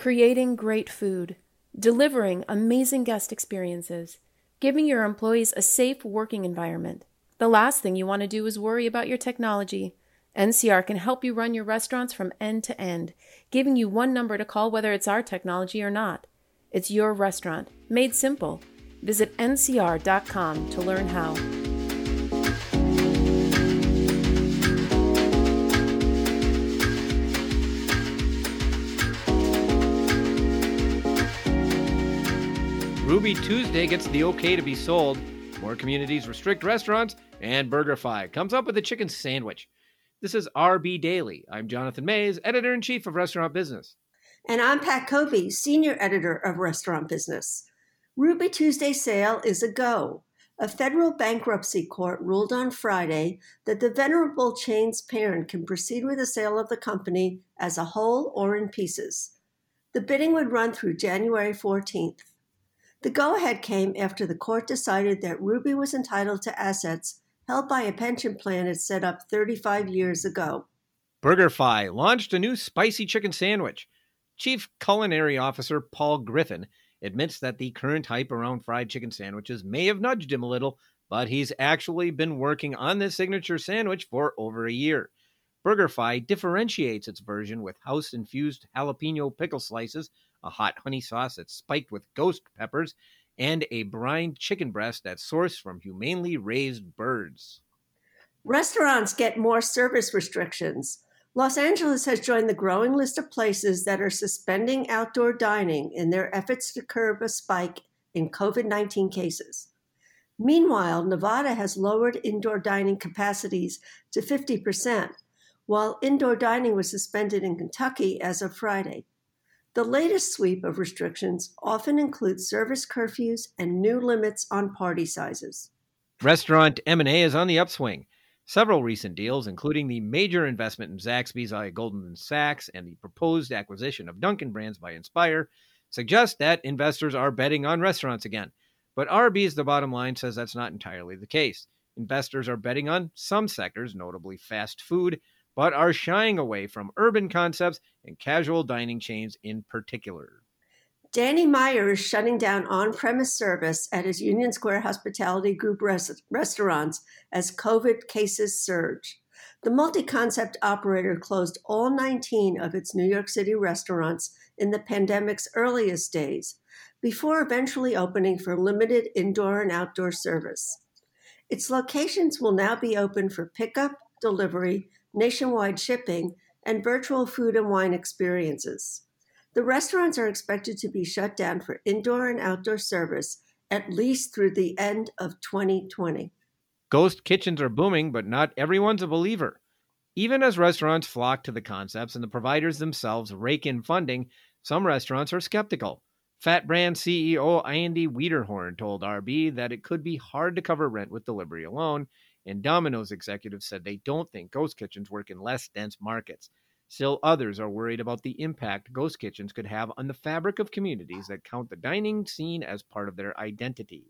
creating great food, delivering amazing guest experiences, giving your employees a safe working environment. The last thing you want to do is worry about your technology. NCR can help you run your restaurants from end to end, giving you one number to call whether it's our technology or not. It's your restaurant, made simple. Visit ncr.com to learn how. Ruby Tuesday gets the okay to be sold. More communities restrict restaurants, and BurgerFi comes up with a chicken sandwich. This is RB Daily. I'm Jonathan Maze, editor in chief of Restaurant Business. And I'm Pat Cobe, senior editor of Restaurant Business. Ruby Tuesday sale is a go. A federal bankruptcy court ruled on Friday that the venerable chain's parent can proceed with the sale of the company as a whole or in pieces. The bidding would run through January 14th. The go ahead came after the court decided that Ruby was entitled to assets held by a pension plan it set up 35 years ago. BurgerFi launched a new spicy chicken sandwich. Chief Culinary Officer Paul Griffin admits that the current hype around fried chicken sandwiches may have nudged him a little, but he's actually been working on this signature sandwich for over a year. BurgerFi differentiates its version with house infused jalapeno pickle slices a hot honey sauce that's spiked with ghost peppers, and a brined chicken breast that's sourced from humanely raised birds. Restaurants get more service restrictions. Los Angeles has joined the growing list of places that are suspending outdoor dining in their efforts to curb a spike in COVID 19 cases. Meanwhile, Nevada has lowered indoor dining capacities to 50%, while indoor dining was suspended in Kentucky as of Friday. The latest sweep of restrictions often includes service curfews and new limits on party sizes. Restaurant M&A is on the upswing. Several recent deals, including the major investment in Zaxby's by Goldman Sachs and the proposed acquisition of Dunkin' Brands by Inspire, suggest that investors are betting on restaurants again. But RB's The Bottom Line says that's not entirely the case. Investors are betting on some sectors, notably fast food, but are shying away from urban concepts and casual dining chains in particular. Danny Meyer is shutting down on premise service at his Union Square Hospitality Group res- restaurants as COVID cases surge. The multi concept operator closed all 19 of its New York City restaurants in the pandemic's earliest days, before eventually opening for limited indoor and outdoor service. Its locations will now be open for pickup, delivery, nationwide shipping, and virtual food and wine experiences. The restaurants are expected to be shut down for indoor and outdoor service at least through the end of 2020. Ghost kitchens are booming, but not everyone's a believer. Even as restaurants flock to the concepts and the providers themselves rake in funding, some restaurants are skeptical. Fat Brand CEO Andy Wiederhorn told RB that it could be hard to cover rent with delivery alone, and Domino's executives said they don't think ghost kitchens work in less dense markets. Still, others are worried about the impact ghost kitchens could have on the fabric of communities that count the dining scene as part of their identity.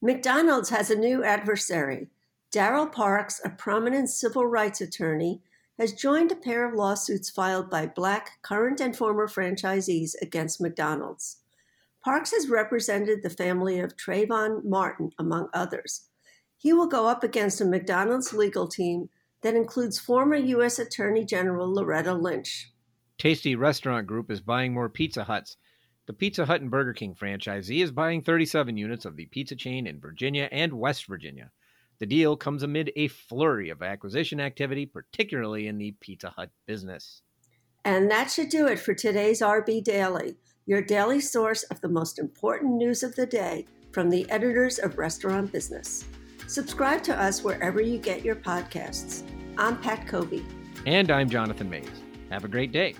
McDonald's has a new adversary. Daryl Parks, a prominent civil rights attorney, has joined a pair of lawsuits filed by black current and former franchisees against McDonald's. Parks has represented the family of Trayvon Martin, among others. He will go up against a McDonald's legal team that includes former U.S. Attorney General Loretta Lynch. Tasty Restaurant Group is buying more Pizza Huts. The Pizza Hut and Burger King franchisee is buying 37 units of the pizza chain in Virginia and West Virginia. The deal comes amid a flurry of acquisition activity, particularly in the Pizza Hut business. And that should do it for today's RB Daily, your daily source of the most important news of the day from the editors of Restaurant Business. Subscribe to us wherever you get your podcasts. I'm Pat Cobe. And I'm Jonathan Maze. Have a great day.